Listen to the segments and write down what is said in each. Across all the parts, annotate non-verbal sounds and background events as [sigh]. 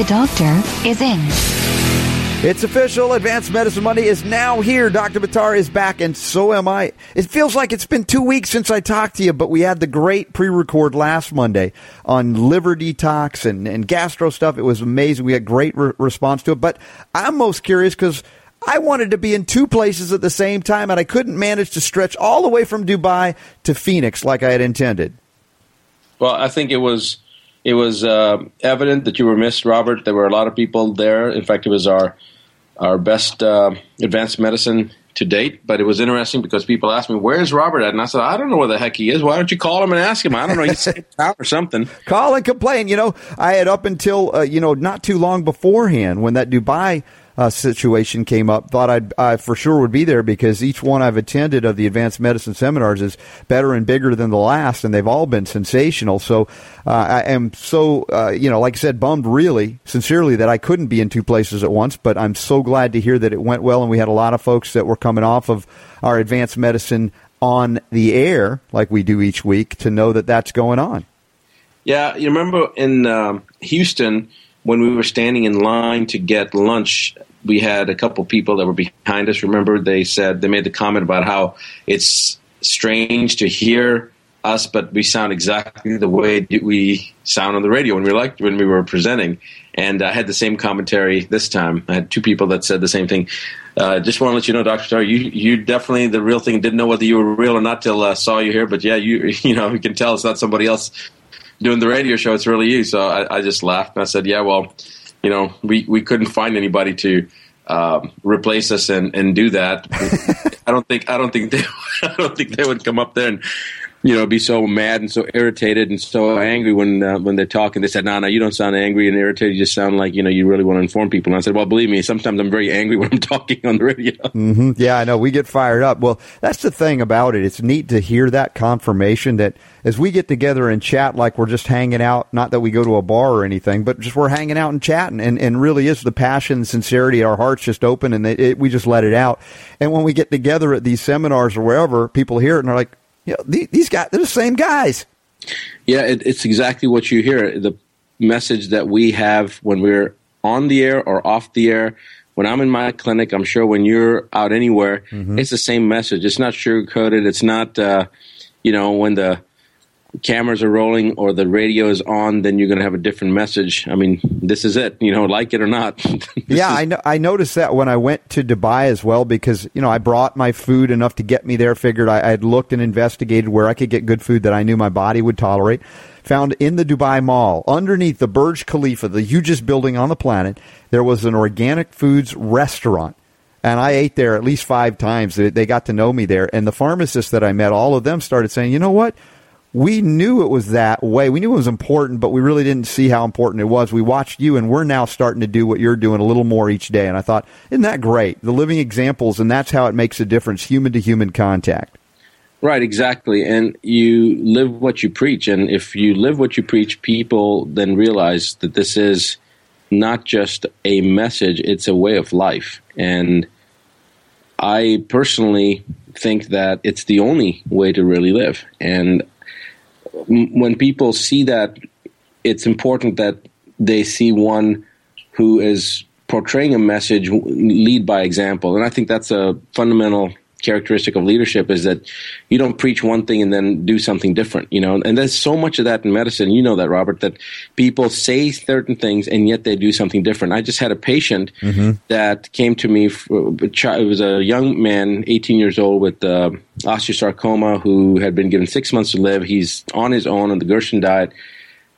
The doctor is in. It's official. Advanced Medicine Monday is now here. Dr. Buttar is back, and so am I. It feels like it's been two weeks since I talked to you, but we had the great pre record last Monday on liver detox and, and gastro stuff. It was amazing. We had great re- response to it. But I'm most curious because I wanted to be in two places at the same time, and I couldn't manage to stretch all the way from Dubai to Phoenix like I had intended. Well, I think it was it was uh, evident that you were missed, Robert. There were a lot of people there. In fact, it was our our best uh, advanced medicine to date. But it was interesting because people asked me, "Where's Robert at?" And I said, "I don't know where the heck he is. Why don't you call him and ask him? I don't know. He's in [laughs] town or something." Call and complain. You know, I had up until uh, you know not too long beforehand when that Dubai uh, situation came up, thought I'd I for sure would be there because each one I've attended of the advanced medicine seminars is better and bigger than the last, and they've all been sensational. So uh, I am so uh, you know, like I said, bummed really sincerely that I couldn't be in two places at once. But I'm so glad to hear that it went well, and we had a lot of folks that were coming off of our advanced medicine on the air like we do each week to know that that's going on. Yeah, you remember in um, Houston when we were standing in line to get lunch, we had a couple people that were behind us. Remember, they said they made the comment about how it's strange to hear us, but we sound exactly the way we sound on the radio when we like when we were presenting. And I had the same commentary this time. I had two people that said the same thing. Uh, just want to let you know, Doctor Star, you you definitely the real thing. Didn't know whether you were real or not till uh, saw you here, but yeah, you [laughs] you know you can tell it's not somebody else doing the radio show. It's really you. So I, I just laughed and I said, yeah, well, you know, we, we couldn't find anybody to um, replace us and, and do that. [laughs] I don't think I don't think they [laughs] I don't think they would come up there and you know be so mad and so irritated and so angry when uh, when they're talking. They said, "No, no, you don't sound angry and irritated. You just sound like you know you really want to inform people." And I said, "Well, believe me, sometimes I'm very angry [laughs] when I'm talking on the radio." Mm-hmm. Yeah, I know. We get fired up. Well, that's the thing about it. It's neat to hear that confirmation that as we get together and chat like we're just hanging out, not that we go to a bar or anything, but just we're hanging out and chatting, and, and really is the passion, sincerity, our hearts just open, and it, we just let it out. And when we get together at these seminars or wherever, people hear it and they're like, you know, these, these guys, they're the same guys. Yeah, it, it's exactly what you hear. The message that we have when we're on the air or off the air. When I'm in my clinic, I'm sure when you're out anywhere, it's the same message. It's not sugar coated. It's not, uh, you know, when the cameras are rolling or the radio is on, then you're going to have a different message. I mean, this is it. You know, like it or not. [laughs] Yeah, is- I, no, I noticed that when I went to Dubai as well because you know I brought my food enough to get me there. Figured I, I had looked and investigated where I could get good food that I knew my body would tolerate. Found in the Dubai Mall, underneath the Burj Khalifa, the hugest building on the planet, there was an organic foods restaurant. And I ate there at least five times. They, they got to know me there. And the pharmacists that I met, all of them started saying, you know what? We knew it was that way. We knew it was important, but we really didn't see how important it was. We watched you, and we're now starting to do what you're doing a little more each day. And I thought, isn't that great? The living examples, and that's how it makes a difference human to human contact. Right, exactly. And you live what you preach. And if you live what you preach, people then realize that this is not just a message, it's a way of life. And I personally think that it's the only way to really live. And when people see that, it's important that they see one who is portraying a message lead by example. And I think that's a fundamental characteristic of leadership is that you don't preach one thing and then do something different, you know. And there's so much of that in medicine, you know that, Robert, that people say certain things and yet they do something different. I just had a patient that came to me. For, it was a young man, 18 years old, with uh, osteosarcoma, who had been given six months to live. He's on his own on the Gerson diet,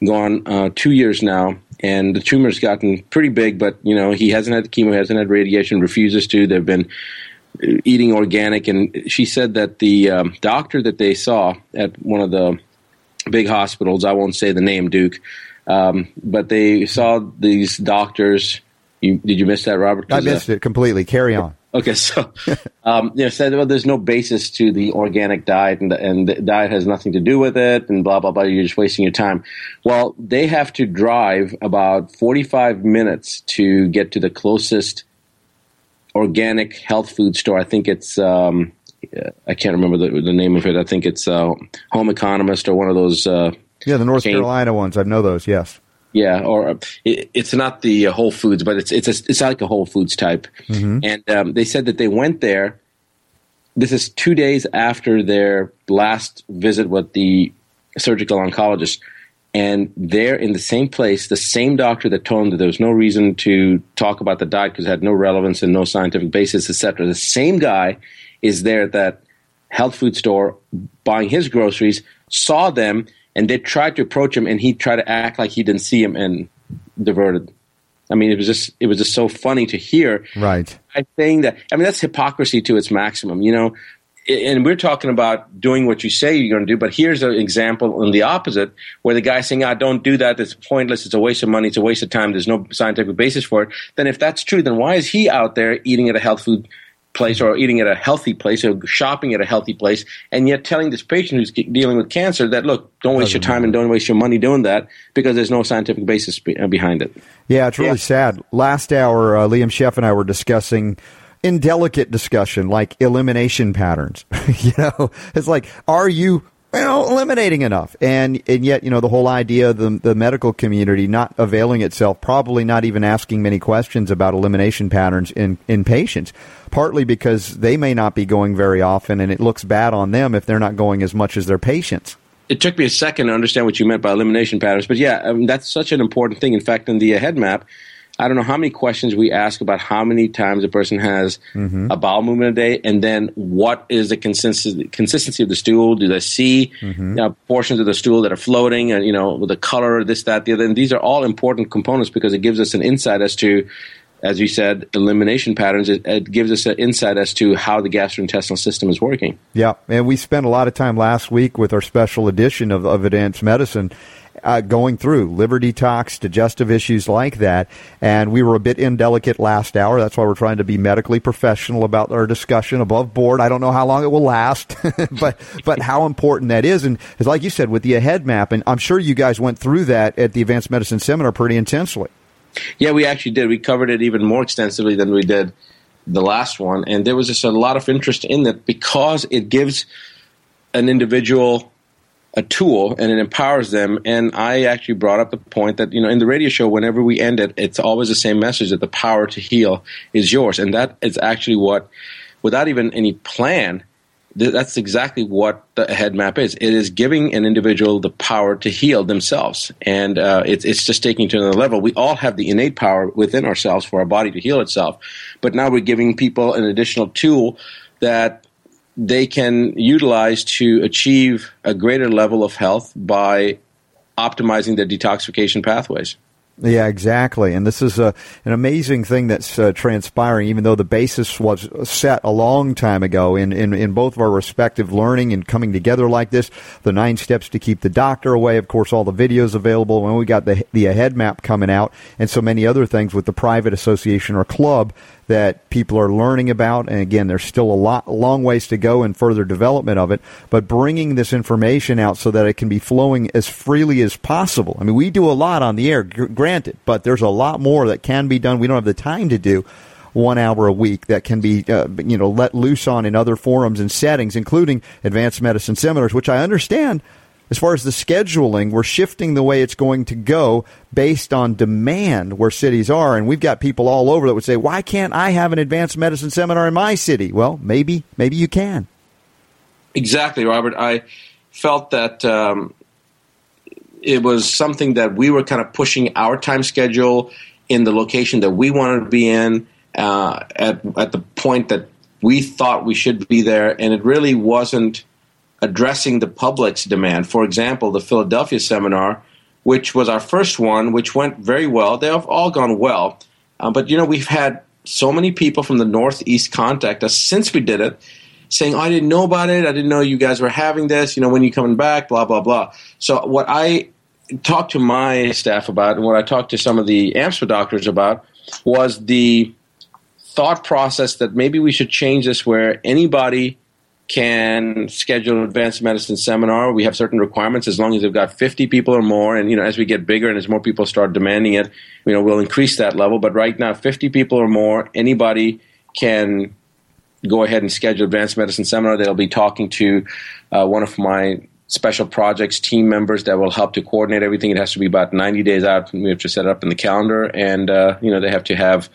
gone uh, two years now. And the tumor's gotten pretty big, but you know he hasn't had chemo, hasn't had radiation, refuses to. They've been eating organic, and she said that the um, doctor that they saw at one of the big hospitals, I won't say the name, Duke, um, but they saw these doctors You, did you miss that, Robert? I missed it completely. Carry on. Okay, so [laughs] um, you know, said well, there's no basis to the organic diet, and and the diet has nothing to do with it, and blah blah blah. You're just wasting your time. Well, they have to drive about 45 minutes to get to the closest organic health food store. I think it's um, I can't remember the, the name of it. I think it's uh, Home Economist or one of those. Uh, Yeah, the North chain- Carolina ones. I know those. Yes. yeah, or uh, it, it's not the uh, Whole Foods, but it's it's a, it's like a Whole Foods type. And um, they said that they went there. This is two days after their last visit with the surgical oncologist, and they're in the same place. The same doctor that told them that there was no reason to talk about the diet because it had no relevance and no scientific basis, etc. The same guy is there at that health food store buying his groceries, saw them, and they tried to approach him, and he tried to act like he didn't see him and diverted. I mean, it was just it was just so funny to hear. Right. I saying that. I mean, that's hypocrisy to its maximum. You know, and we're talking about doing what you say you're going to do. But here's an example on the opposite, where the guy's saying, "Ah, don't do that. It's pointless. It's a waste of money. It's a waste of time. There's no scientific basis for it." Then, if that's true, then why is he out there eating at a health food place or eating at a healthy place or shopping at a healthy place, and yet telling this patient who's dealing with cancer that, look, don't waste your time and don't waste your money doing that because there's no scientific basis uh, behind it. Yeah, it's really Yeah. sad. Last hour, uh, Liam Scheff and I were discussing indelicate discussion like elimination patterns. [laughs] you know, it's like, are you you know, eliminating enough? And and yet, you know, the whole idea of the the medical community not availing itself, probably not even asking many questions about elimination patterns in in patients. Partly because they may not be going very often, and it looks bad on them if they're not going as much as their patients. it took me a second to understand what you meant by elimination patterns, but yeah, I mean, that's such an important thing. In fact, in the head map, I don't know how many questions we ask about how many times a person has a bowel movement a day, and then what is the consistency, consistency of the stool? Do they see uh, portions of the stool that are floating, and you know, with the color, this, that, the other? And these are all important components because it gives us an insight as to. As you said, elimination patterns, it, it gives us an insight as to how the gastrointestinal system is working. Yeah, and we spent a lot of time last week with our special edition of, of Advanced Medicine uh, going through liver detox, digestive issues like that. And we were a bit indelicate last hour. That's why we're trying to be medically professional about our discussion above board. I don't know how long it will last, [laughs] but but how important that is. And it's like you said with the ahead map, and I'm sure you guys went through that at the Advanced Medicine Seminar pretty intensely. Yeah, we actually did. We covered it even more extensively than we did the last one, and there was just a lot of interest in it because it gives an individual a tool and it empowers them. And I actually brought up the point that you know in the radio show, whenever we end it, it's always the same message that the power to heal is yours, and that is actually what, without even any plan. th- That's exactly what the head map is. It is giving an individual the power to heal themselves, and uh, it's it's just taking to another level. We all have the innate power within ourselves for our body to heal itself, but now we're giving people an additional tool that they can utilize to achieve a greater level of health by optimizing their detoxification pathways. Yeah, exactly. And this is a, an amazing thing that's uh, transpiring, even though the basis was set a long time ago in, in, in both of our respective learning and coming together like this. The nine steps to keep the doctor away, of course, all the videos available. When we got the, the ahead map coming out and so many other things with the private association or club that people are learning about. And again, there's still a lot, long ways to go in further development of it, but bringing this information out so that it can be flowing as freely as possible. I mean, we do a lot on the air, granted, but there's a lot more that can be done. We don't have the time to do one hour a week that can be, uh, you know, let loose on in other forums and settings, including advanced medicine seminars, which I understand as far as the scheduling, we're shifting the way it's going to go based on demand where cities are. And we've got people all over that would say, why can't I have an advanced medicine seminar in my city? Well, maybe, maybe you can. Exactly, Robert. I felt that um, it was something that we were kind of pushing our time schedule in the location that we wanted to be in uh, at at the point that we thought we should be there, and it really wasn't addressing the public's demand. For example, the Philadelphia seminar, which was our first one, which went very well. They have all gone well, uh, but you know we've had so many people from the Northeast contact us since we did it, saying, oh, "I didn't know about it. I didn't know you guys were having this. You know, when you coming back? Blah blah blah." So what I talked to my staff about, and what I talked to some of the AMSPA doctors about, was the thought process that maybe we should change this where anybody can schedule an advanced medicine seminar. We have certain requirements as long as they've got 50 people or more. And, you know, as we get bigger and as more people start demanding it, you know, we'll increase that level. But right now, 50 people or more, anybody can go ahead and schedule advanced medicine seminar. They'll be talking to uh, one of my special projects team members that will help to coordinate everything. It has to be about 90 days out. We have to set it up in the calendar, and uh, you know they have to have,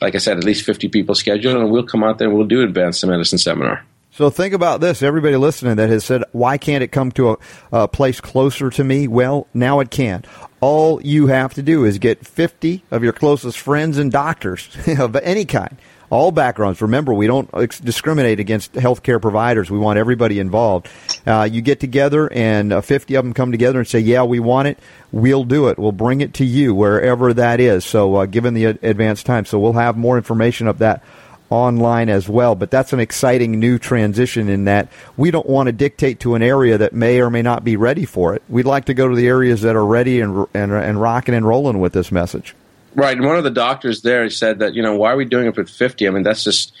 like I said, at least 50 people scheduled, and we'll come out there and we'll do advanced medicine seminar. So think about this. Everybody listening that has said, why can't it come to a, a, place closer to me? Well, now it can. All you have to do is get 50 of your closest friends and doctors [laughs] of any kind all backgrounds. Remember, we don't discriminate against healthcare providers. We want everybody involved. Uh, you get together, and uh, 50 of them come together and say, "Yeah, we want it. We'll do it. We'll bring it to you wherever that is." So, uh, given the advanced time, so we'll have more information of that online as well. But that's an exciting new transition in that we don't want to dictate to an area that may or may not be ready for it. We'd like to go to the areas that are ready and and, and rocking and rolling with this message. Right. And one of the doctors there said that, you know, why are we doing it with 50? I mean, that's just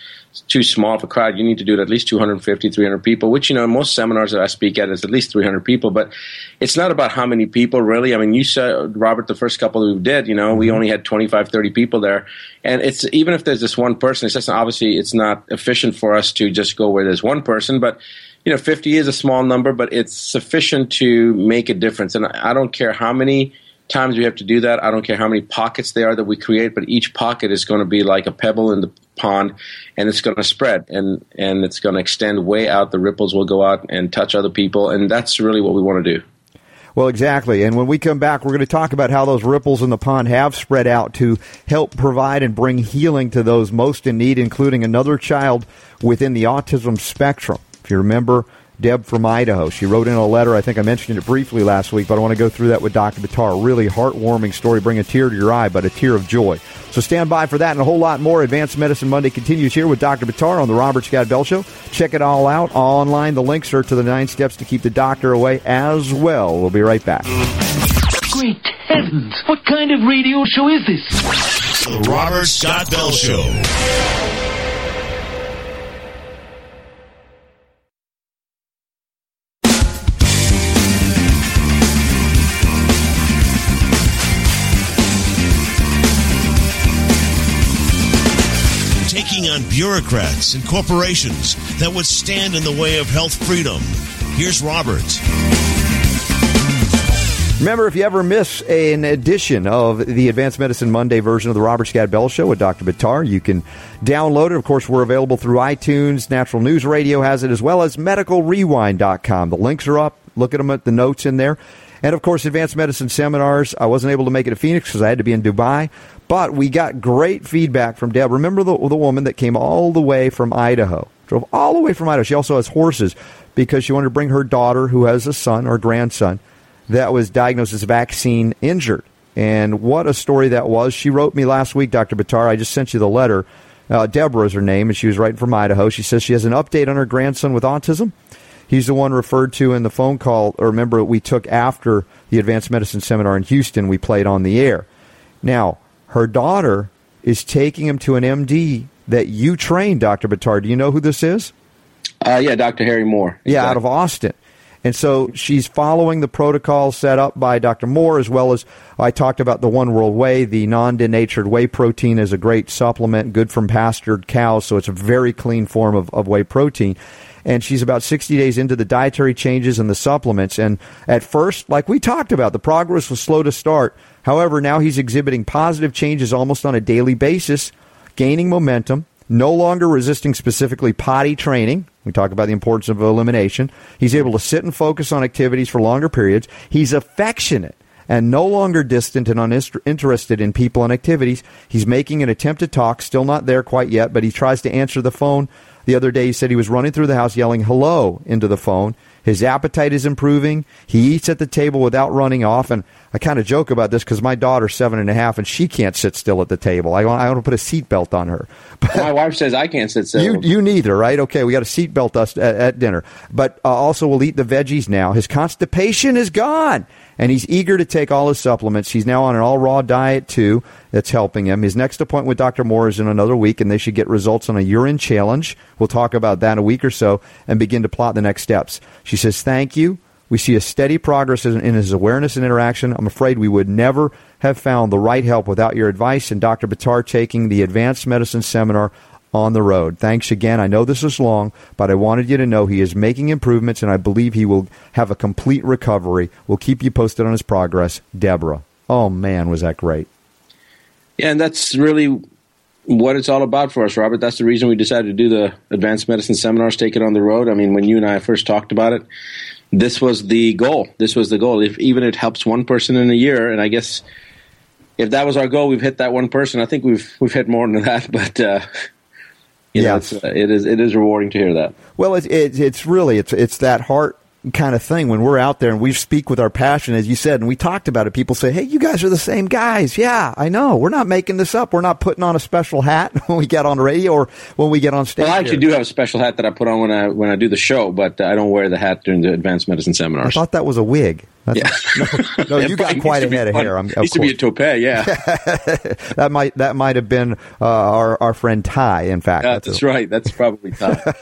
too small of a crowd. You need to do it at least 250, 300 people, which, you know, most seminars that I speak at is at least 300 people. But it's not about how many people, really. I mean, you said, Robert, the first couple we did, you know, we mm-hmm. only had 25, 30 people there. And it's even if there's this one person, it's just obviously it's not efficient for us to just go where there's one person. But you know, 50 is a small number, but it's sufficient to make a difference. And I don't care how many times we have to do that. I don't care how many pockets they are that we create, but each pocket is going to be like a pebble in the pond, and it's going to spread and and it's going to extend way out. The ripples will go out and touch other people, and that's really what we want to do. Well, exactly. And when we come back, we're going to talk about how those ripples in the pond have spread out to help provide and bring healing to those most in need, including another child within the autism spectrum. If you remember, Deb from Idaho. She wrote in a letter. I think I mentioned it briefly last week, but I want to go through that with Dr. Buttar. Really heartwarming story. Bring a tear to your eye, but a tear of joy. So stand by for that and a whole lot more. Advanced Medicine Monday continues here with Dr. Buttar on the Robert Scott Bell Show. Check it all out online. The links are to the nine steps to keep the doctor away as well. We'll be right back. Great heavens! What kind of radio show is this? The Robert Scott Bell Show. Bureaucrats and corporations that would stand in the way of health freedom. Here's Robert. Remember, if you ever miss an edition of the Advanced Medicine Monday version of the Robert Scott Bell Show with Dr. Buttar, you can download it. Of course, we're available through iTunes. Natural News Radio has it, as well as medicalrewind.com. The links are up. Look at them at the notes in there. And of course, advanced medicine seminars. I wasn't able to make it to Phoenix because I had to be in Dubai. But we got great feedback from Deb. Remember the, the woman that came all the way from Idaho? Drove all the way from Idaho. She also has horses because she wanted to bring her daughter, who has a son or grandson, that was diagnosed as vaccine injured. And what a story that was. She wrote me last week, Dr. Buttar. I just sent you the letter. Uh, Deborah is her name, and she was writing from Idaho. She says she has an update on her grandson with autism. He's the one referred to in the phone call, or remember, we took after the advanced medicine seminar in Houston, we played on the air. Now, her daughter is taking him to an MD that you trained, Dr. Buttar. Do you know who this is? Uh, yeah, Dr. Harry Moore. Yeah, exactly. out of Austin. And so she's following the protocol set up by Dr. Moore, as well as I talked about the One World Whey. The non denatured whey protein is a great supplement, good from pastured cows, so it's a very clean form of, of whey protein and she's about 60 days into the dietary changes and the supplements. And at first, like we talked about, the progress was slow to start. However, now he's exhibiting positive changes almost on a daily basis, gaining momentum, no longer resisting specifically potty training. We talk about the importance of elimination. He's able to sit and focus on activities for longer periods. He's affectionate and no longer distant and uninterested in people and activities. He's making an attempt to talk, still not there quite yet, but he tries to answer the phone the other day, he said he was running through the house yelling hello into the phone. His appetite is improving. He eats at the table without running off. And I kind of joke about this because my daughter's seven and a half and she can't sit still at the table. I want, I want to put a seatbelt on her. [laughs] But my wife says I can't sit still. You, you neither, right? Okay, we got a seatbelt us at, at dinner. But uh, also, we'll eat the veggies now. His constipation is gone. And he's eager to take all his supplements. He's now on an all raw diet too. That's helping him. His next appointment with Dr. Moore is in another week, and they should get results on a urine challenge. We'll talk about that in a week or so and begin to plot the next steps. She says, "Thank you." We see a steady progress in his awareness and interaction. I'm afraid we would never have found the right help without your advice and Dr. Buttar taking the advanced medicine seminar on the road. Thanks again. I know this is long, but I wanted you to know he is making improvements and I believe he will have a complete recovery. We'll keep you posted on his progress. Deborah. Oh, man, was that great. Yeah, and that's really what it's all about for us, Robert. That's the reason we decided to do the advanced medicine seminars, take it on the road. I mean, when you and I first talked about it, this was the goal. This was the goal. If even it helps one person in a year, and I guess if that was our goal, we've hit that one person. I think we've we've hit more than that, [laughs] but uh, you know, it's, uh, it is it is rewarding to hear that. Well, it's it, it's really it's it's that heart kind of thing when we're out there and we speak with our passion, as you said, and we talked about it. People say, "Hey, you guys are the same guys." Yeah, I know. We're not making this up. We're not putting on a special hat [laughs] when we get on the radio or when we get on stage. Well, I actually here. do have a special hat that I put on when I when I do the show, but I don't wear the hat during the advanced medicine seminars. I thought that was a wig. That's yeah. [laughs] no, no you got [laughs] quite a head of hair. I'm, of used to be a toupee, yeah. that might that might have been uh, our our friend Ty. In fact, that's, that's a, right. That's probably Ty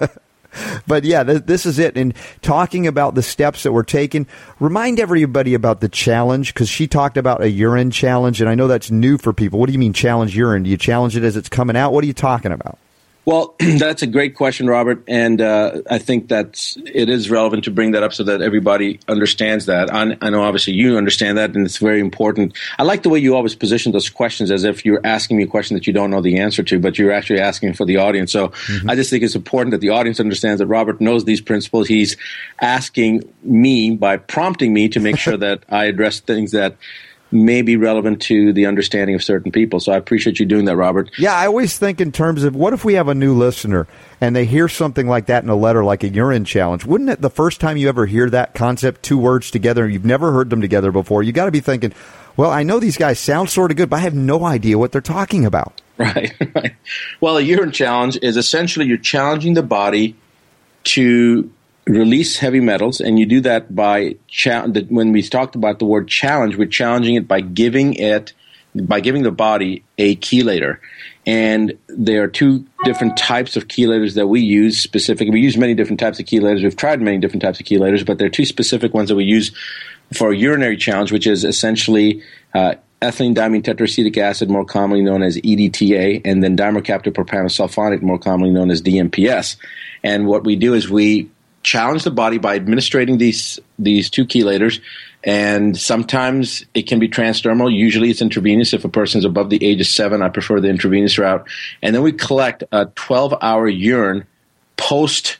[laughs] but yeah, th- this is it. And talking about the steps that were taken, remind everybody about the challenge because she talked about a urine challenge, and I know that's new for people. What do you mean challenge urine? Do you challenge it as it's coming out? What are you talking about? Well, [clears throat] that's a great question, Robert, and uh, I think that it is relevant to bring that up so that everybody understands that. I, I, know, obviously, you understand that, and it's very important. I like the way you always position those questions as if you're asking me a question that you don't know the answer to, but you're actually asking for the audience. So mm-hmm. I just think it's important that the audience understands that Robert knows these principles. He's asking me by prompting me to make sure [laughs] that I address things that may be relevant to the understanding of certain people. So I appreciate you doing that, Robert. Yeah, I always think in terms of what if we have a new listener and they hear something like that in a letter, like a urine challenge? Wouldn't it the first time you ever hear that concept, two words together, you've never heard them together before, you got to be thinking, well, I know these guys sound sort of good, but I have no idea what they're talking about. [laughs] Right, right. Well, a urine challenge is essentially you're challenging the body to release heavy metals, and you do that by cha- when we talked about the word challenge, we're challenging it by giving it by giving the body a chelator. And there are two different types of chelators that we use specifically. We use many different types of chelators. We've tried many different types of chelators, but there are two specific ones that we use for a urinary challenge, which is essentially uh, ethylene diamine tetraacetic acid, more commonly known as EDTA, and then dimercaptopropanosulfonate, sulfonate, more commonly known as DMPS. And what we do is we challenge the body by administrating these these two chelators and sometimes it can be transdermal. Usually it's intravenous. If a person's above the age of 7 i prefer the intravenous route. And then we collect a 12 hour urine post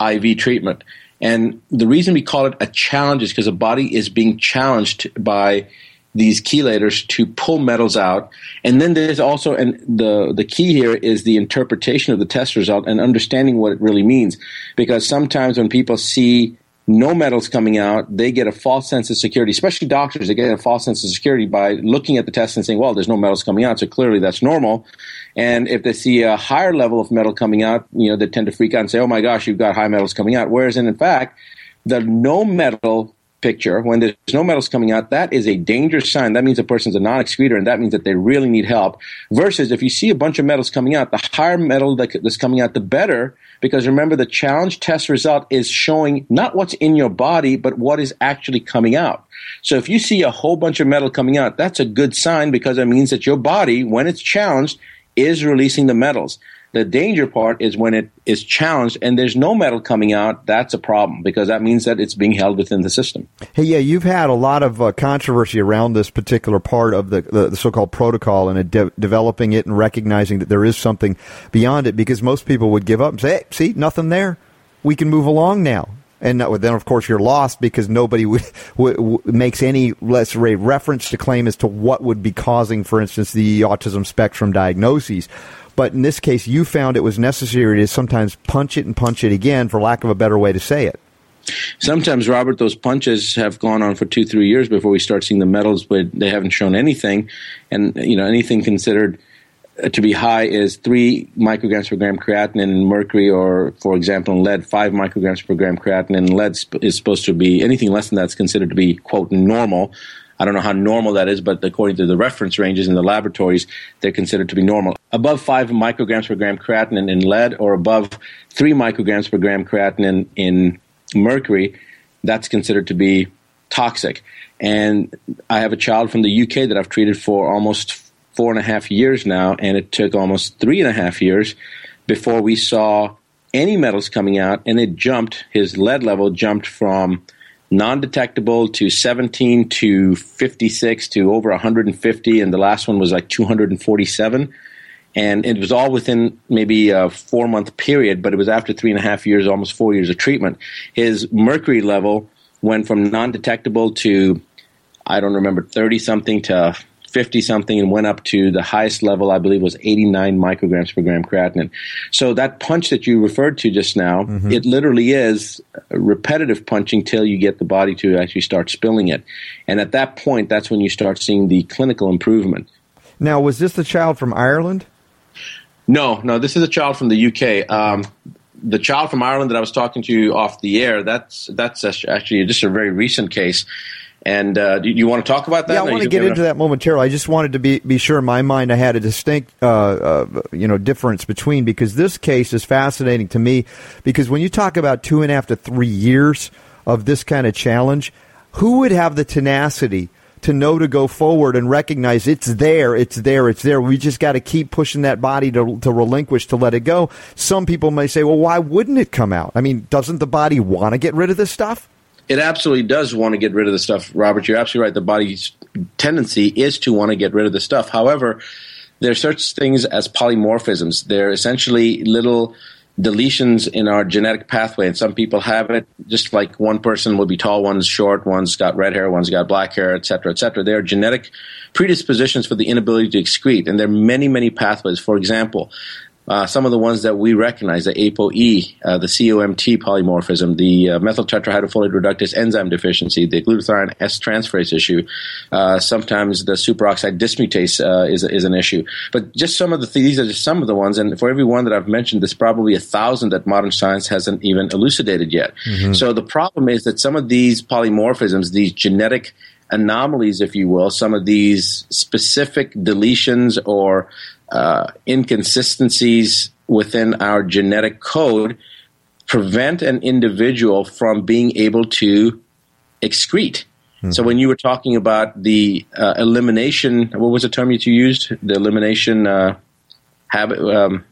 iv treatment. And the reason we call it a challenge is because the body is being challenged by these chelators to pull metals out. And then there's also, and the, the key here is the interpretation of the test result and understanding what it really means. Because sometimes when people see no metals coming out, they get a false sense of security, especially doctors, they get a false sense of security by looking at the test and saying, well, there's no metals coming out, so clearly that's normal. And if they see a higher level of metal coming out, you know, they tend to freak out and say, oh my gosh, you've got high metals coming out. Whereas in fact, the no metal picture, when there's no metals coming out, that is a dangerous sign. That means a person's a non-excreter, and that means that they really need help. Versus if you see a bunch of metals coming out, the higher metal that's coming out, the better. Because remember, the challenge test result is showing not what's in your body, but what is actually coming out. So if you see a whole bunch of metal coming out, that's a good sign because it means that your body, when it's challenged, is releasing the metals. The danger part is when it is challenged and there's no metal coming out. That's a problem because that means that it's being held within the system. Hey, yeah, you've had a lot of uh, controversy around this particular part of the, the, the so-called protocol and de- developing it and recognizing that there is something beyond it because most people would give up and say, hey, see, nothing there. We can move along now and then of course you're lost because nobody [laughs] would, would, makes any let's reference to claim as to what would be causing, for instance, the autism spectrum diagnoses. But in this case, you found it was necessary to sometimes punch it and punch it again, for lack of a better way to say it. Sometimes, Robert, those punches have gone on for two, three years before we start seeing the metals, but they haven't shown anything. And, you know, anything considered to be high is three micrograms per gram creatinine in mercury, or for example, in lead, five micrograms per gram creatinine. In lead is supposed to be anything less than that is considered to be quote normal. I don't know how normal that is, but according to the reference ranges in the laboratories, they're considered to be normal. Above five micrograms per gram creatinine in lead, or above three micrograms per gram creatinine in mercury, that's considered to be toxic. And I have a child from the UK that I've treated for almost four and a half years now, and it took almost three and a half years before we saw any metals coming out, and it jumped, his lead level jumped from non detectable to 17 to 56 to over 150, and the last one was like 247. And it was all within maybe a four month period, but it was after three and a half years, almost four years of treatment. His mercury level went from non detectable to, I don't remember, 30 something to 50 something and went up to the highest level, I believe, was 89 micrograms per gram creatinine. So that punch that you referred to just now, mm-hmm. it literally is repetitive punching till you get the body to actually start spilling it. And at that point, that's when you start seeing the clinical improvement. Now, was this the child from Ireland? No, no, this is a child from the UK. Um, the child from Ireland that I was talking to off the air, that's that's actually just a very recent case. And uh, do you want to talk about that? Yeah, I want to get into that momentarily. I just wanted to be be sure in my mind I had a distinct uh, uh, you know difference between because this case is fascinating to me because when you talk about two and a half to three years of this kind of challenge, who would have the tenacity? to know to go forward and recognize it's there, it's there, it's there. We just got to keep pushing that body to, to relinquish, to let it go. Some people may say, well, why wouldn't it come out? I mean, doesn't the body want to get rid of this stuff? It absolutely does want to get rid of the stuff, Robert. You're absolutely right. The body's tendency is to want to get rid of the stuff. However, there are such things as polymorphisms. They're essentially little deletions in our genetic pathway, and some people have it. Just like one person will be tall, one's short, one's got red hair, one's got black hair, etc., etc. There are genetic predispositions for the inability to excrete, and there are many, many pathways. For example, uh, some of the ones that we recognize, the ApoE, uh, the COMT polymorphism, the uh, methyl tetrahydrofolate reductase enzyme deficiency, the glutathione S transferase issue. Uh, sometimes the superoxide dismutase uh, is, is an issue. But just some of the th- these are just some of the ones, and for every one that I've mentioned, there's probably a thousand that modern science hasn't even elucidated yet. Mm-hmm. So the problem is that some of these polymorphisms, these genetic anomalies, if you will, some of these specific deletions or uh, inconsistencies within our genetic code prevent an individual from being able to excrete. Mm-hmm. So when you were talking about the uh, elimination, what was the term that you used? The elimination uh, habit. Um,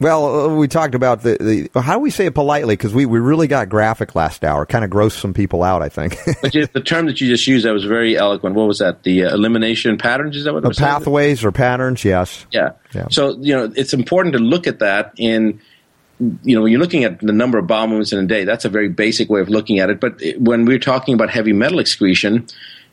well, uh, we talked about the, the how do we say it politely? Because we, we really got graphic last hour, kind of grossed some people out, I think. [laughs] but the term that you just used that was very eloquent. What was that? The uh, elimination patterns? Is that what the pathways saying? or patterns? Yes. Yeah. yeah. So you know, it's important to look at that in. You know, when you're looking at the number of bowel movements in a day, that's a very basic way of looking at it. But when we're talking about heavy metal excretion,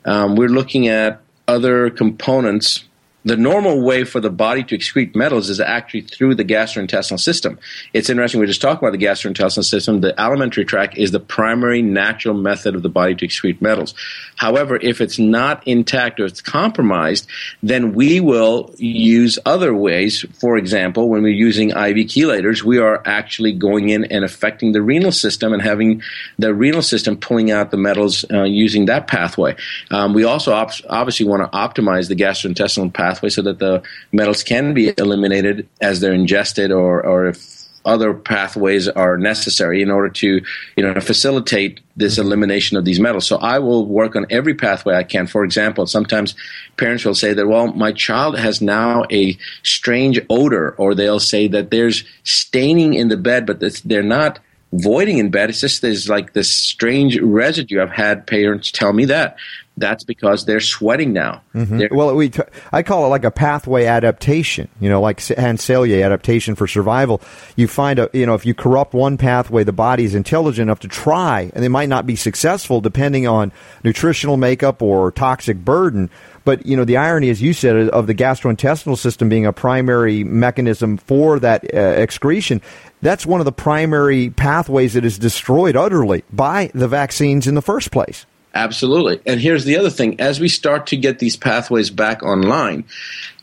um, we're looking at other components the normal way for the body to excrete metals is actually through the gastrointestinal system. It's interesting. We just talked about the gastrointestinal system. The alimentary tract is the primary natural method of the body to excrete metals. However, if it's not intact or it's compromised, then we will use other ways. For example, when we're using IV chelators, we are actually going in and affecting the renal system and having the renal system pulling out the metals uh, using that pathway. Um, we also op- obviously want to optimize the gastrointestinal pathway pathway so that the metals can be eliminated as they're ingested or, or if other pathways are necessary in order to you know facilitate this mm-hmm. elimination of these metals. So i will work on every pathway i can. For example sometimes parents will say that well my child has now a strange odor or they'll say that there's staining in the bed but they're not voiding in bed. It's just there's like this strange residue. I've had parents tell me that that's because they're sweating now. Mm-hmm. Well, we t- I call it like a pathway adaptation. You know, like Hans Selye adaptation for survival. You find a you know if you corrupt one pathway, the body is intelligent enough to try, and they might not be successful depending on nutritional makeup or toxic burden. But you know, the irony, as you said, of the gastrointestinal system being a primary mechanism for that uh, excretion. That's one of the primary pathways that is destroyed utterly by the vaccines in the first place. Absolutely. And here's the other thing. As we start to get these pathways back online,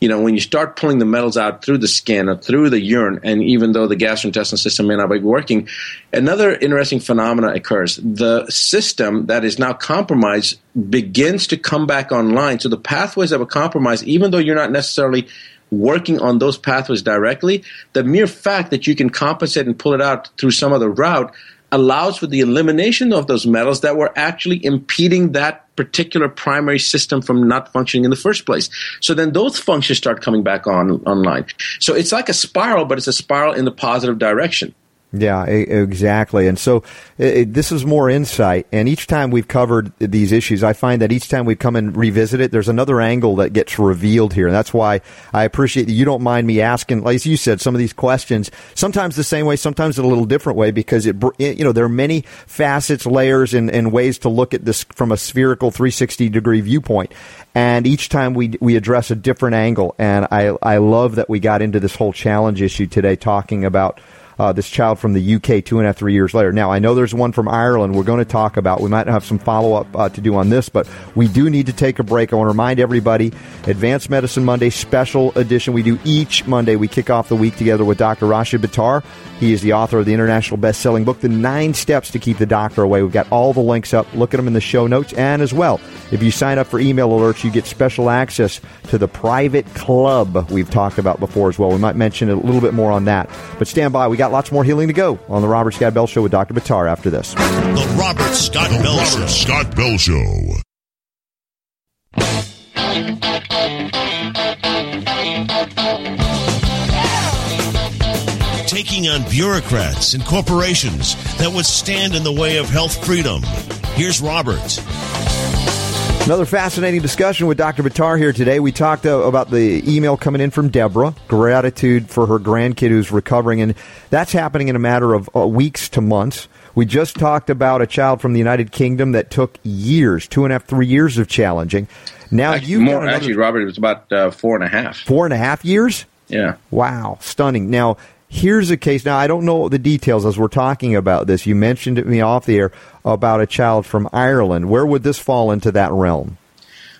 you know, when you start pulling the metals out through the skin or through the urine, and even though the gastrointestinal system may not be working, another interesting phenomena occurs. The system that is now compromised begins to come back online. So the pathways that were compromised, even though you're not necessarily working on those pathways directly, the mere fact that you can compensate and pull it out through some other route allows for the elimination of those metals that were actually impeding that particular primary system from not functioning in the first place. So then those functions start coming back on online. So it's like a spiral, but it's a spiral in the positive direction. Yeah, exactly. And so it, this is more insight. And each time we've covered these issues, I find that each time we come and revisit it, there's another angle that gets revealed here. And that's why I appreciate that you don't mind me asking, like you said, some of these questions, sometimes the same way, sometimes a little different way, because it, you know, there are many facets, layers, and, and ways to look at this from a spherical 360 degree viewpoint. And each time we, we address a different angle. And I, I love that we got into this whole challenge issue today talking about uh, this child from the UK two and a half, three years later. Now, I know there's one from Ireland we're going to talk about. We might have some follow up uh, to do on this, but we do need to take a break. I want to remind everybody Advanced Medicine Monday special edition. We do each Monday. We kick off the week together with Dr. Rashid Buttar. He is the author of the international best selling book, The Nine Steps to Keep the Doctor Away. We've got all the links up. Look at them in the show notes. And as well, if you sign up for email alerts, you get special access to the private club we've talked about before as well. We might mention a little bit more on that. But stand by. We got lots more healing to go on the Robert Scott Bell Show with Dr. Buttar after this. The Robert Scott Bell Robert Show. Scott Bell Show. Taking on bureaucrats and corporations that would stand in the way of health freedom. Here's Robert. Another fascinating discussion with Dr. Buttar here today. We talked uh, about the email coming in from Deborah, gratitude for her grandkid who's recovering, and that's happening in a matter of uh, weeks to months. We just talked about a child from the United Kingdom that took years, two and a half, three years of challenging. Now actually, you more actually, Robert, it was about uh, four and a half. Four and a half years. Yeah. Wow, stunning. Now here's a case. Now I don't know the details as we're talking about this. You mentioned it me off the air about a child from Ireland. Where would this fall into that realm?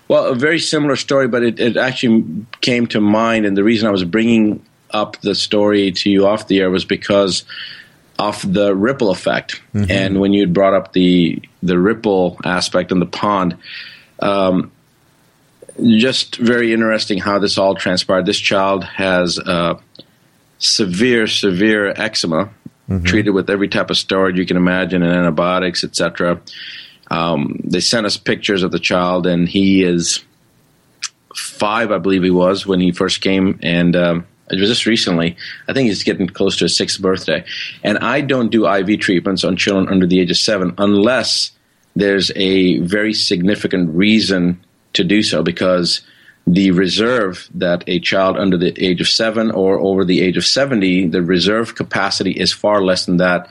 Well, a very similar story, but it, it actually came to mind, and the reason I was bringing up the story to you off the air was because of the ripple effect. Mm-hmm. And when you brought up the the ripple aspect in the pond, um, just very interesting how this all transpired. This child has uh, severe, severe eczema, mm-hmm. treated with every type of steroid you can imagine and antibiotics, etc. Um, they sent us pictures of the child, and he is five, I believe he was when he first came, and um, it was just recently. I think he's getting close to his sixth birthday, and I don't do IV treatments on children under the age of seven unless there's a very significant reason to do so because the reserve that a child under the age of seven or over the age of 70, the reserve capacity is far less than that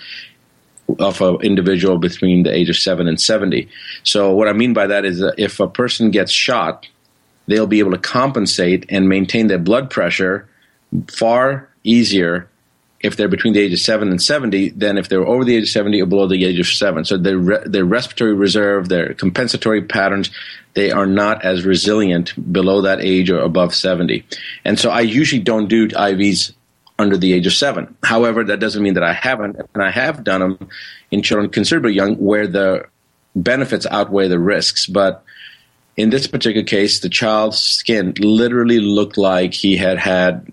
of an individual between the age of seven and 70. So, what I mean by that is that if a person gets shot, they'll be able to compensate and maintain their blood pressure far easier if they're between the age of 7 and 70 than if they're over the age of 70 or below the age of 7. So their, re- their respiratory reserve, their compensatory patterns, they are not as resilient below that age or above 70. And so I usually don't do IVs under the age of 7. However, that doesn't mean that I haven't, and I have done them in children considerably young where the benefits outweigh the risks. But in this particular case, the child's skin literally looked like he had had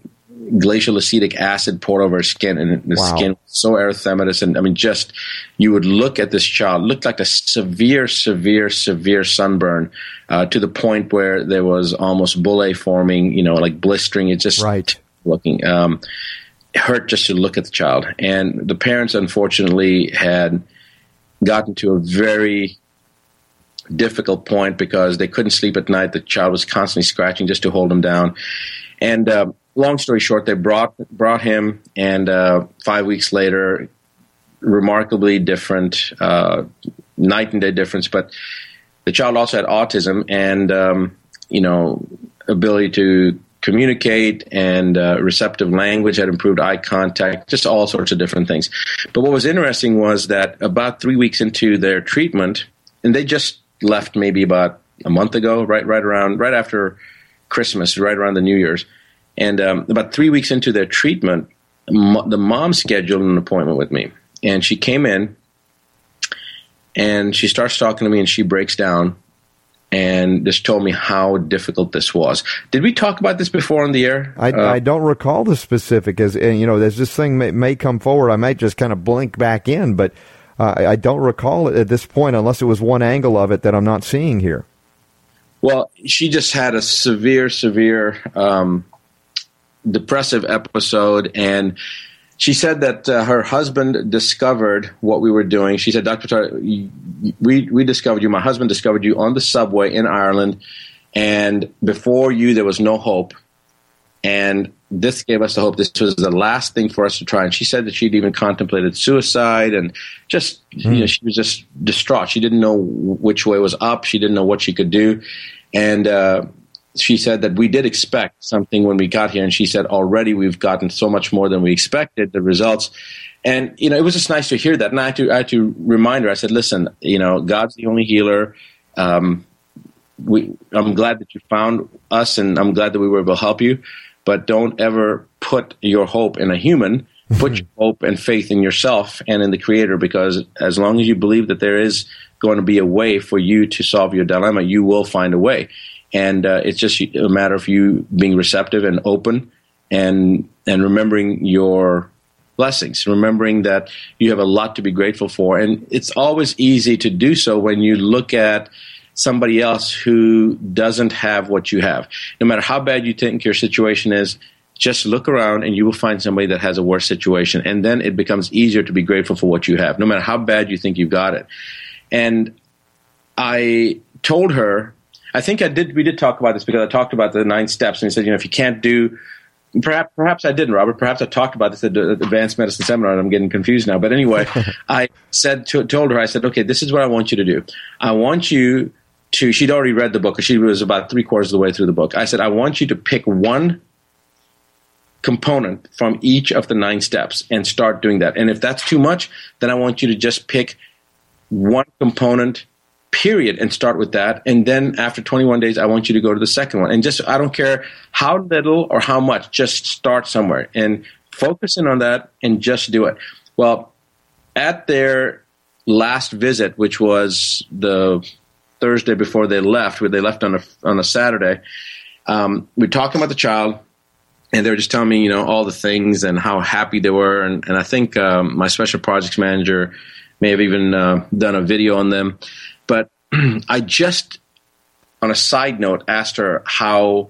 glacial acetic acid poured over his skin, and the wow. skin was so erythematous. And I mean, just you would look at this child, looked like a severe, severe, severe sunburn uh, to the point where there was almost bullae forming, you know, like blistering. It just right. looking. Um, hurt just to look at the child. And the parents, unfortunately, had gotten to a very difficult point because they couldn't sleep at night. The child was constantly scratching just to hold him down. And uh, long story short, they brought brought him, and uh, five weeks later, remarkably different, uh, night and day difference. But the child also had autism, and um, you know, ability to communicate and uh, receptive language had improved eye contact just all sorts of different things but what was interesting was that about three weeks into their treatment and they just left maybe about a month ago, right right around right after Christmas, right around the New Year's, and um, about three weeks into their treatment, the mom scheduled an appointment with me, and she came in, and she starts talking to me, and she breaks down, and just told me how difficult this was. Did we talk about this before on the air? I, Uh, I don't recall the specific as and, you know there's this thing may, may come forward. I might just kind of blink back in, but uh, I I don't recall it at this point unless it was one angle of it that I'm not seeing here. Well, she just had a severe, severe um, depressive episode, and she said that uh, her husband discovered what we were doing. She said, "Doctor, Tar- we we discovered you. My husband discovered you on the subway in Ireland, and before you, there was no hope." And this gave us the hope. This was the last thing for us to try. And she said that she'd even contemplated suicide, and just you know, she was just distraught. She didn't know which way was up. She didn't know what she could do, and uh, she said that we did expect something when we got here. And she said already we've gotten so much more than we expected. The results. And you know, it was just nice to hear that. And I had to, I had to remind her. I said, "Listen, you know, God's the only healer. Um, we, I'm glad that you found us, and I'm glad that we were able to help you. But don't ever put your hope in a human. Put your hope and faith in yourself and in the Creator, because as long as you believe that there is going to be a way for you to solve your dilemma, you will find a way. And uh, it's just a matter of you being receptive and open, and and remembering your blessings, remembering that you have a lot to be grateful for. And it's always easy to do so when you look at somebody else who doesn't have what you have. No matter how bad you think your situation is, just look around and you will find somebody that has a worse situation. And then it becomes easier to be grateful for what you have, no matter how bad you think you've got it. And I told her, I think I did, we did talk about this because I talked about the nine steps and he said, you know, if you can't do, perhaps, perhaps I didn't, Robert. Perhaps I talked about this at the advanced medicine seminar and I'm getting confused now. But anyway, [laughs] I said to, told her, I said, okay, this is what I want you to do. I want you to, she'd already read the book. She was about three quarters of the way through the book. I said, I want you to pick one component from each of the nine steps and start doing that. And if that's too much, then I want you to just pick one component period and start with that and then after 21 days i want you to go to the second one and just i don't care how little or how much just start somewhere and focus in on that and just do it well at their last visit which was the thursday before they left where they left on a on a saturday um, we talked about the child and they were just telling me, you know, all the things and how happy they were. And, and I think um, my special projects manager may have even uh, done a video on them. [clears throat] I just, on a side note, asked her how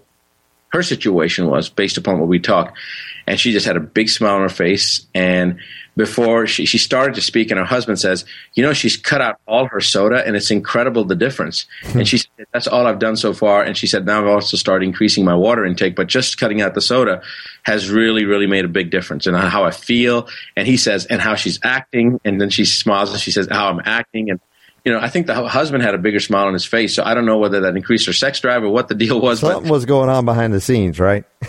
her situation was based upon what we talked. And she just had a big smile on her face. And before she, she started to speak, and her husband says, You know, she's cut out all her soda, and it's incredible the difference. and she said, That's all I've done so far. And she said, Now I've also started increasing my water intake, but just cutting out the soda has really, really made a big difference in how I feel. And he says, And how she's acting. And then she smiles and she says, How I'm acting. And you know, I think the husband had a bigger smile on his face. So I don't know whether that increased her sex drive or what the deal was. but- Something was going on behind the scenes, right? [laughs]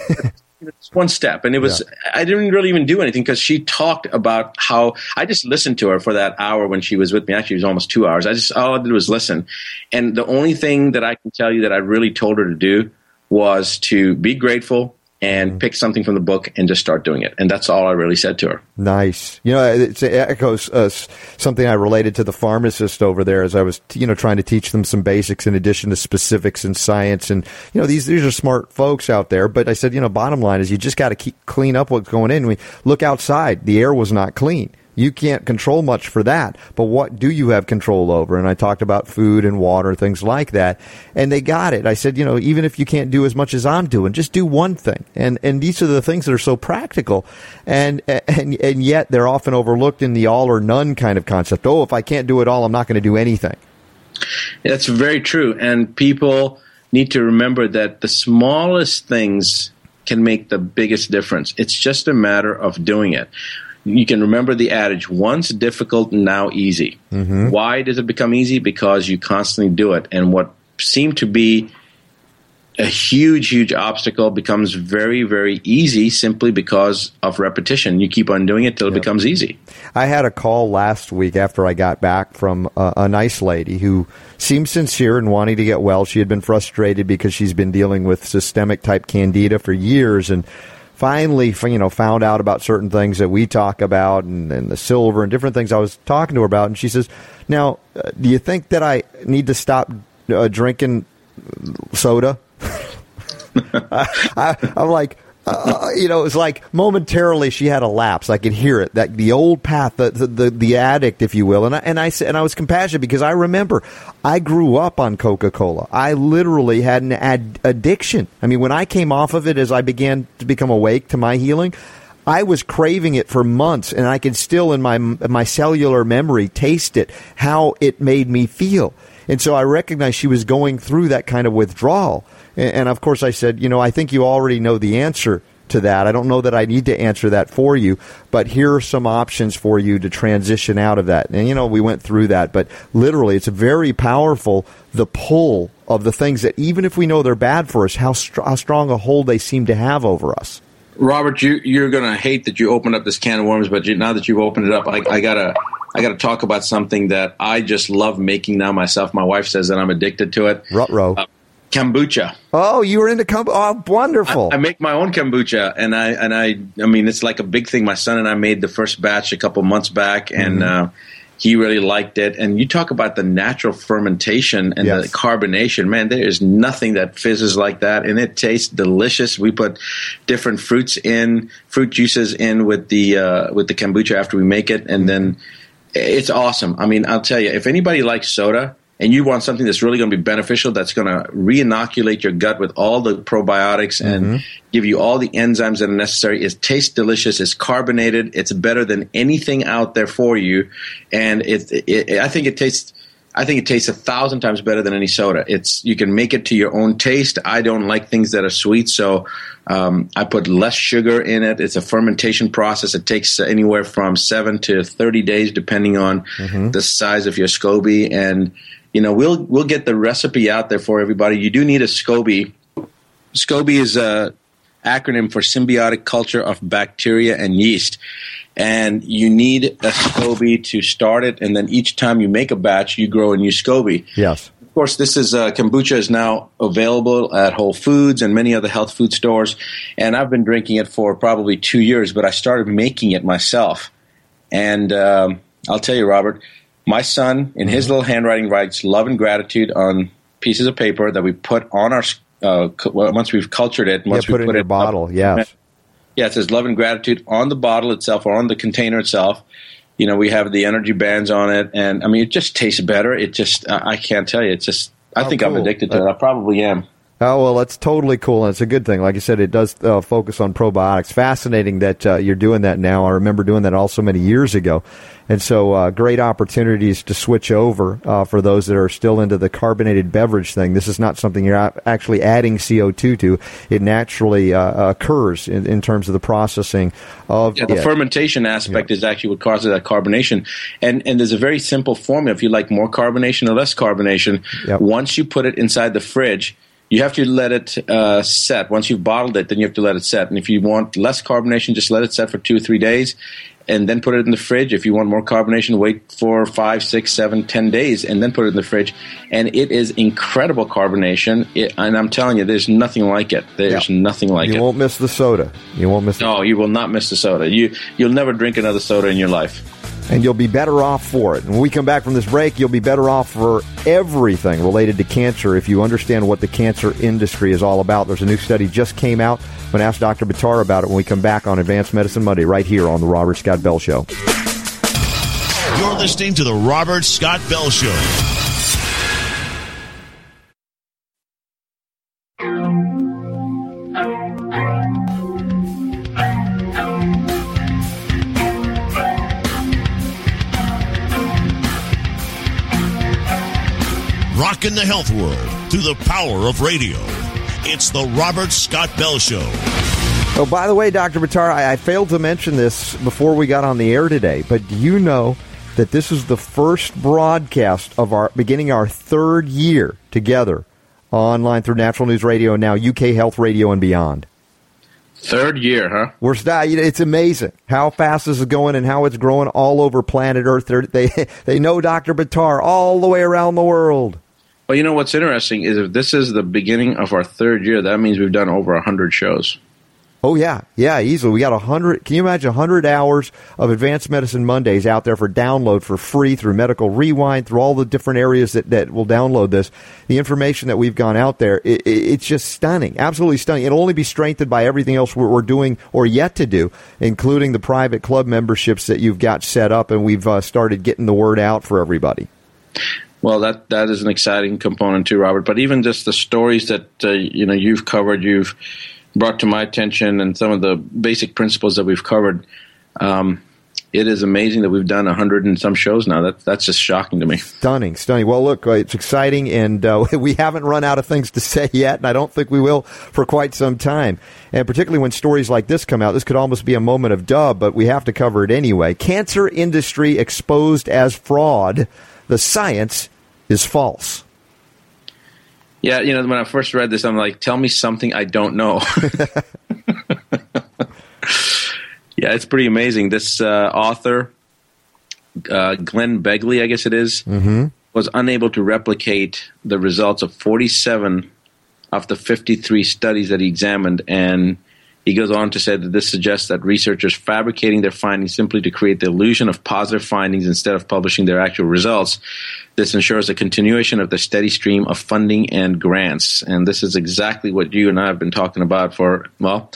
it's one step and it was i didn't really even do anything because she talked about how i just listened to her for that hour when she was with me actually it was almost two hours i just all i did was listen and the only thing that i can tell you that i really told her to do was to be grateful and pick something from the book and just start doing it and that's all i really said to her Nice. You know, it's, it echoes uh, something I related to the pharmacist over there as I was, you know, trying to teach them some basics in addition to specifics in science. And, you know, these, these are smart folks out there. But I said, you know, bottom line is you just got to keep clean up what's going in. We look outside. The air was not clean. You can't control much for that, but what do you have control over? And I talked about food and water, things like that, and they got it. I said, you know, even if you can't do as much as I'm doing, just do one thing. And and these are the things that are so practical, and and and yet they're often overlooked in the all or none kind of concept. Oh, if I can't do it all, I'm not going to do anything. That's very true. And people need to remember that the smallest things can make the biggest difference. It's just a matter of doing it. You can remember the adage once difficult, now easy. Mm-hmm. Why does it become easy? Because you constantly do it. And what seemed to be a huge, huge obstacle becomes very, very easy simply because of repetition. You keep on doing it till it becomes easy. I had a call last week after I got back from a, a nice lady who seemed sincere and wanting to get well. She had been frustrated because she's been dealing with systemic type candida for years and finally you know found out about certain things that we talk about and, and the silver and different things I was talking to her about. And she says now uh, do you think that I need to stop uh, drinking soda? [laughs] I, am like, uh, you know, it was like momentarily she had a lapse. I could hear it, that the old path, the the, the, addict, if you will. And I, and I and I was compassionate because I remember I grew up on Coca Cola. I literally had an ad- addiction. I mean, when I came off of it, as I began to become awake to my healing. I was craving it for months, and I could still, in my my cellular memory, taste it, how it made me feel. And so I recognized she was going through that kind of withdrawal. And, of course, I said, you know, I think you already know the answer to that. I don't know that I need to answer that for you, but here are some options for you to transition out of that. And you know, we went through that, but literally, it's very powerful the pull of the things that even if we know they're bad for us, how, str- how strong a hold they seem to have over us. Robert, you, you're going to hate that you opened up this can of worms, but you, now that you've opened it up, I, I gotta I got to talk about something that I just love making now myself. My wife says that I'm addicted to it. Rutro. Uh, kombucha. Oh, you were into kombucha. Oh, wonderful. I, I, make my own kombucha, and I and I I mean it's like a big thing. My son and I made the first batch a couple months back, and mm-hmm. uh, he really liked it. And you talk about the natural fermentation and yes. the carbonation. Man, there is nothing that fizzes like that, and it tastes delicious. We put different fruits in, fruit juices in with the uh, with the kombucha after we make it, and then it's awesome. I mean, I'll tell you, if anybody likes soda and you want something that's really going to be beneficial, that's going to re-inoculate your gut with all the probiotics and mm-hmm. give you all the enzymes that are necessary. It tastes delicious. It's carbonated. It's better than anything out there for you, and it, it I think it tastes I think it tastes a thousand times better than any soda. It's you can make it to your own taste. I don't like things that are sweet, so um, I put less sugar in it. It's a fermentation process. It takes anywhere from seven to thirty days, depending on mm-hmm. the size of your SCOBY. And you know, we'll we'll get the recipe out there for everybody. You do need a SCOBY. SCOBY is a acronym for symbiotic culture of bacteria and yeast and you need a SCOBY to start it, and then each time you make a batch, you grow a new SCOBY. Yes. Of course, this is uh, kombucha is now available at Whole Foods and many other health food stores, and I've been drinking it for probably two years. But I started making it myself, and um, I'll tell you, Robert, my son in his mm-hmm. little handwriting writes love and gratitude on pieces of paper that we put on our uh, once we've cultured it. Once yeah, put we it in a bottle. Yes yeah, it says love and gratitude on the bottle itself or on the container itself. You know, we have the energy bands on it, and I mean, it just tastes better. It just, I can't tell you. It's just, I oh, think cool. I'm addicted to uh, it. I probably am. Oh well, that's totally cool, and it's a good thing. Like I said, it does uh, focus on probiotics. Fascinating that uh, you're doing that now. I remember doing that also many years ago, and so uh, great opportunities to switch over uh, for those that are still into the carbonated beverage thing. This is not something you're actually adding CO2 to; it naturally uh, occurs in, in, terms of the processing of yeah, the fermentation aspect yeah. is actually what causes that carbonation. And and there's a very simple formula if you like more carbonation or less carbonation. Yep. Once you put it inside the fridge you have to let it uh, set. Once you've bottled it, then you have to let it set. And if you want less carbonation, just let it set for two or three days and then put it in the fridge. If you want more carbonation, wait for five, six, seven, ten days and then put it in the fridge. And it is incredible carbonation. It, and I'm telling you, there's nothing like it. There's yeah. nothing like you it. You won't miss the soda. You won't miss. No, you will not miss the soda. You you'll never drink another soda in your life and you'll be better off for it. And When we come back from this break, you'll be better off for everything related to cancer if you understand what the cancer industry is all about. There's a new study just came out. I'm going to ask Dr. Buttar about it when we come back on Advanced Medicine Monday right here on the Robert Scott Bell Show. You're listening to the Robert Scott Bell Show. Rocking the health world through the power of radio. It's the Robert Scott Bell Show. Oh, by the way, Dr. Buttar, I, I failed to mention this before we got on the air today, but do you know that this is the first broadcast of our beginning our third year together online through Natural News Radio and now UK Health Radio and beyond. Third year, huh? We're st- ah, it's amazing how fast this is going and how it's growing all over planet Earth. They're, they [laughs] they know Dr. Buttar all the way around the world. Well, you know what's interesting is if this is the beginning of our third year, that means we've done over hundred shows. Oh yeah, yeah, easily. We got a hundred. Can you imagine hundred hours of Advanced Medicine Mondays out there for download for free through Medical Rewind, through all the different areas that, that will download this. The information that we've gone out there, it, it, it's just stunning, absolutely stunning. It'll only be strengthened by everything else we're, we're, doing or yet to do, including the private club memberships that you've got set up, and we've uh, started getting the word out for everybody. Well, that that is an exciting component too, Robert. But even just the stories that uh, you know you've covered, you've brought to my attention and some of the basic principles that we've covered. Um, it is amazing that we've done a hundred and some shows now. That that's just shocking to me. Stunning, stunning. Well, look, uh, it's exciting, and uh, [laughs] we haven't run out of things to say yet, and I don't think we will for quite some time. And particularly when stories like this come out, this could almost be a moment of dub, but we have to cover it anyway. Cancer industry exposed as fraud. The science is false. Yeah, you know, when I first read this, I'm like, tell me something I don't know. [laughs] [laughs] yeah, it's pretty amazing. This uh, author, uh, Glenn Begley, I guess it is, mm-hmm. was unable to replicate the results of 47 of the 53 studies that he examined. And he goes on to say that this suggests that researchers fabricating their findings simply to create the illusion of positive findings instead of publishing their actual results. This ensures a continuation of the steady stream of funding and grants. And this is exactly what you and I have been talking about for, well,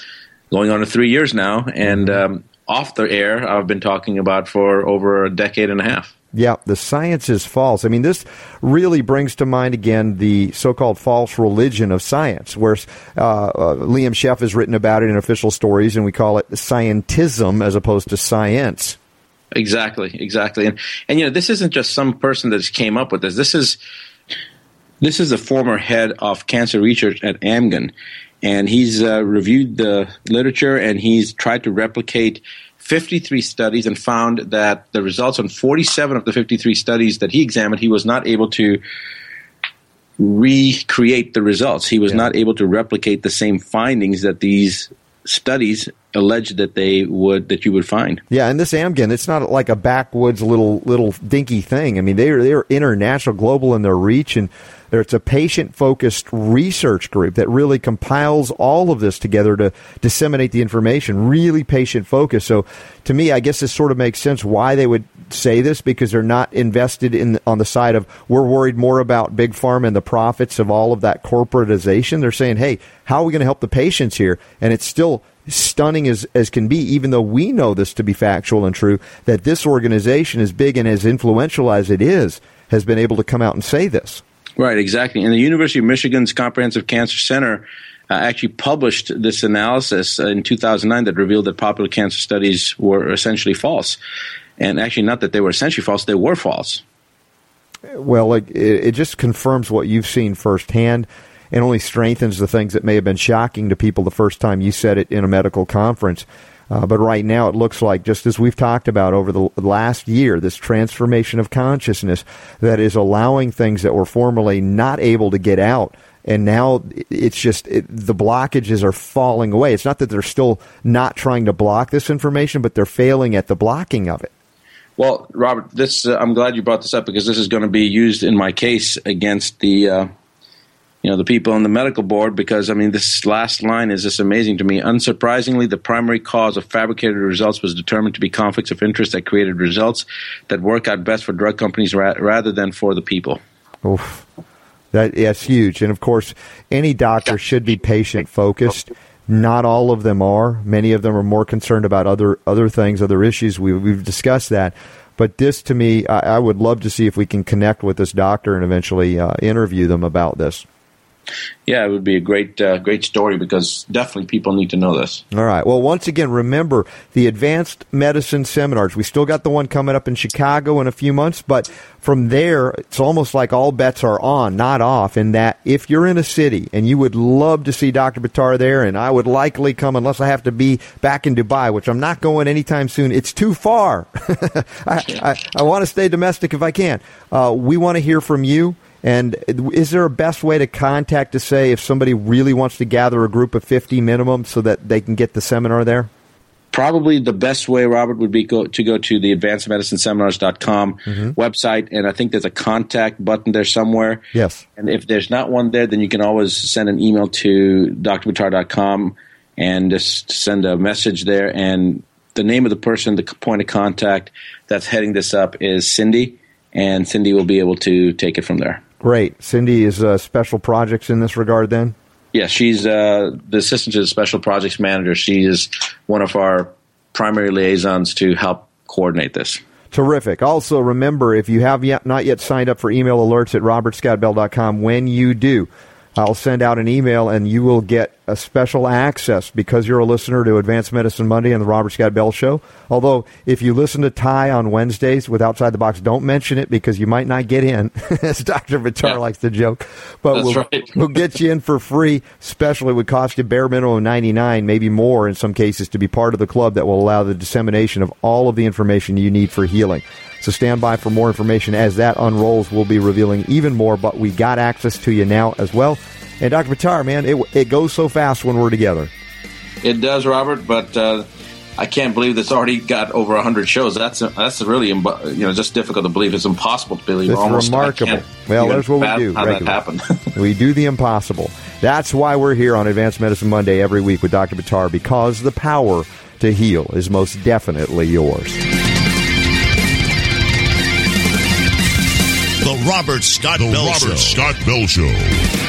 going on to three years now. And um, off the air, I've been talking about for over a decade and a half. Yeah, the science is false. I mean, this really brings to mind again the so-called false religion of science, where uh, uh, Liam Scheff has written about it in official stories, and we call it scientism as opposed to science. Exactly, exactly, and and you know, this isn't just some person that just came up with this. This is this is the former head of cancer research at Amgen, and he's uh, reviewed the literature and he's tried to replicate 53 studies and found that the results on 47 of the 53 studies that he examined, he was not able to recreate the results. He was yeah. not able to replicate the same findings that these studies alleged that they would that you would find. Yeah, and this Amgen, it's not like a backwoods little little dinky thing. I mean, they're they're international, global in their reach, and it's a patient focused research group that really compiles all of this together to disseminate the information, really patient focused. So to me, I guess this sort of makes sense why they would say this because they're not invested in on the side of we're worried more about big pharma and the profits of all of that corporatization. They're saying, hey, how are we going to help the patients here? And it's still stunning as, as can be, even though we know this to be factual and true, that this organization, as big and as influential as it is, has been able to come out and say this. Right, exactly. And the University of Michigan's Comprehensive Cancer Center uh, actually published this analysis in 2009 that revealed that popular cancer studies were essentially false. And actually, not that they were essentially false, they were false. Well, it, it just confirms what you've seen firsthand and only strengthens the things that may have been shocking to people the first time you said it in a medical conference. Uh, but right now, it looks like, just as we've talked about over the last year, this transformation of consciousness that is allowing things that were formerly not able to get out. And now it's just it, the blockages are falling away. It's not that they're still not trying to block this information, but they're failing at the blocking of it. Well, Robert, this uh, I'm glad you brought this up because this is going to be used in my case against the uh, you know the people on the medical board because I mean this last line is just amazing to me. Unsurprisingly, the primary cause of fabricated results was determined to be conflicts of interest that created results that work out best for drug companies ra- rather than for the people. Oof. That that's huge, and of course, any doctor should be patient focused. Not all of them are. Many of them are more concerned about other other things, other issues. We, we've discussed that. But this, to me, I, I, would love to see if we can connect with this doctor and eventually uh, interview them about this. Yeah, it would be a great, uh, great story because definitely people need to know this. All right. Well, once again, remember the advanced medicine seminars. We still got the one coming up in Chicago in a few months, but from there, it's almost like all bets are on, not off. In that, if you're in a city and you would love to see Dr. Buttar there, and I would likely come unless I have to be back in Dubai, which I'm not going anytime soon. It's too far. [laughs] I, I, I want to stay domestic if I can. Uh, we want to hear from you And is there a best way to contact to say if somebody really wants to gather a group of 50 minimum so that they can get the seminar there? Probably the best way, Robert, would be go, to go to the advancedmedicineseminars.com Mm-hmm. website, and I think there's a contact button there somewhere. Yes. And if there's not one there, then you can always send an email to drbuttar.com and just send a message there. And the name of the person, the point of contact that's heading this up is Cindy, and Cindy will be able to take it from there. Great. Cindy is uh, special projects in this regard then? Yeah, she's uh, the assistant to the special projects manager. She is one of our primary liaisons to help coordinate this. Terrific. Also, remember if you have yet, not yet signed up for email alerts at robertscottbell.com, when you do, I'll send out an email and you will get a special access because you're a listener to Advanced Medicine Monday and the Robert Scott Bell Show. Although, if you listen to Ty on Wednesdays with Outside the Box, don't mention it because you might not get in, [laughs] as Dr. Buttar Yeah. likes to joke. But That's we'll, right. [laughs] we'll get you in for free. Special, it would cost you bare minimum of 99 maybe more in some cases, to be part of the club that will allow the dissemination of all of the information you need for healing. So stand by for more information as that unrolls. We'll be revealing even more, but we got access to you now as well. And Dr. Buttar, man, it, it goes so fast when we're together. It does, Robert, but uh, I can't believe it's already got over hundred shows. That's that's really you know just difficult to believe. It's impossible to believe. It's Almost, remarkable. Well, there's what we do How that happened? [laughs] we do the impossible. That's why we're here on Advanced Medicine Monday every week with Dr. Buttar because the power to heal is most definitely yours. The Robert Scott The Bell Robert Show. Scott Bell Show.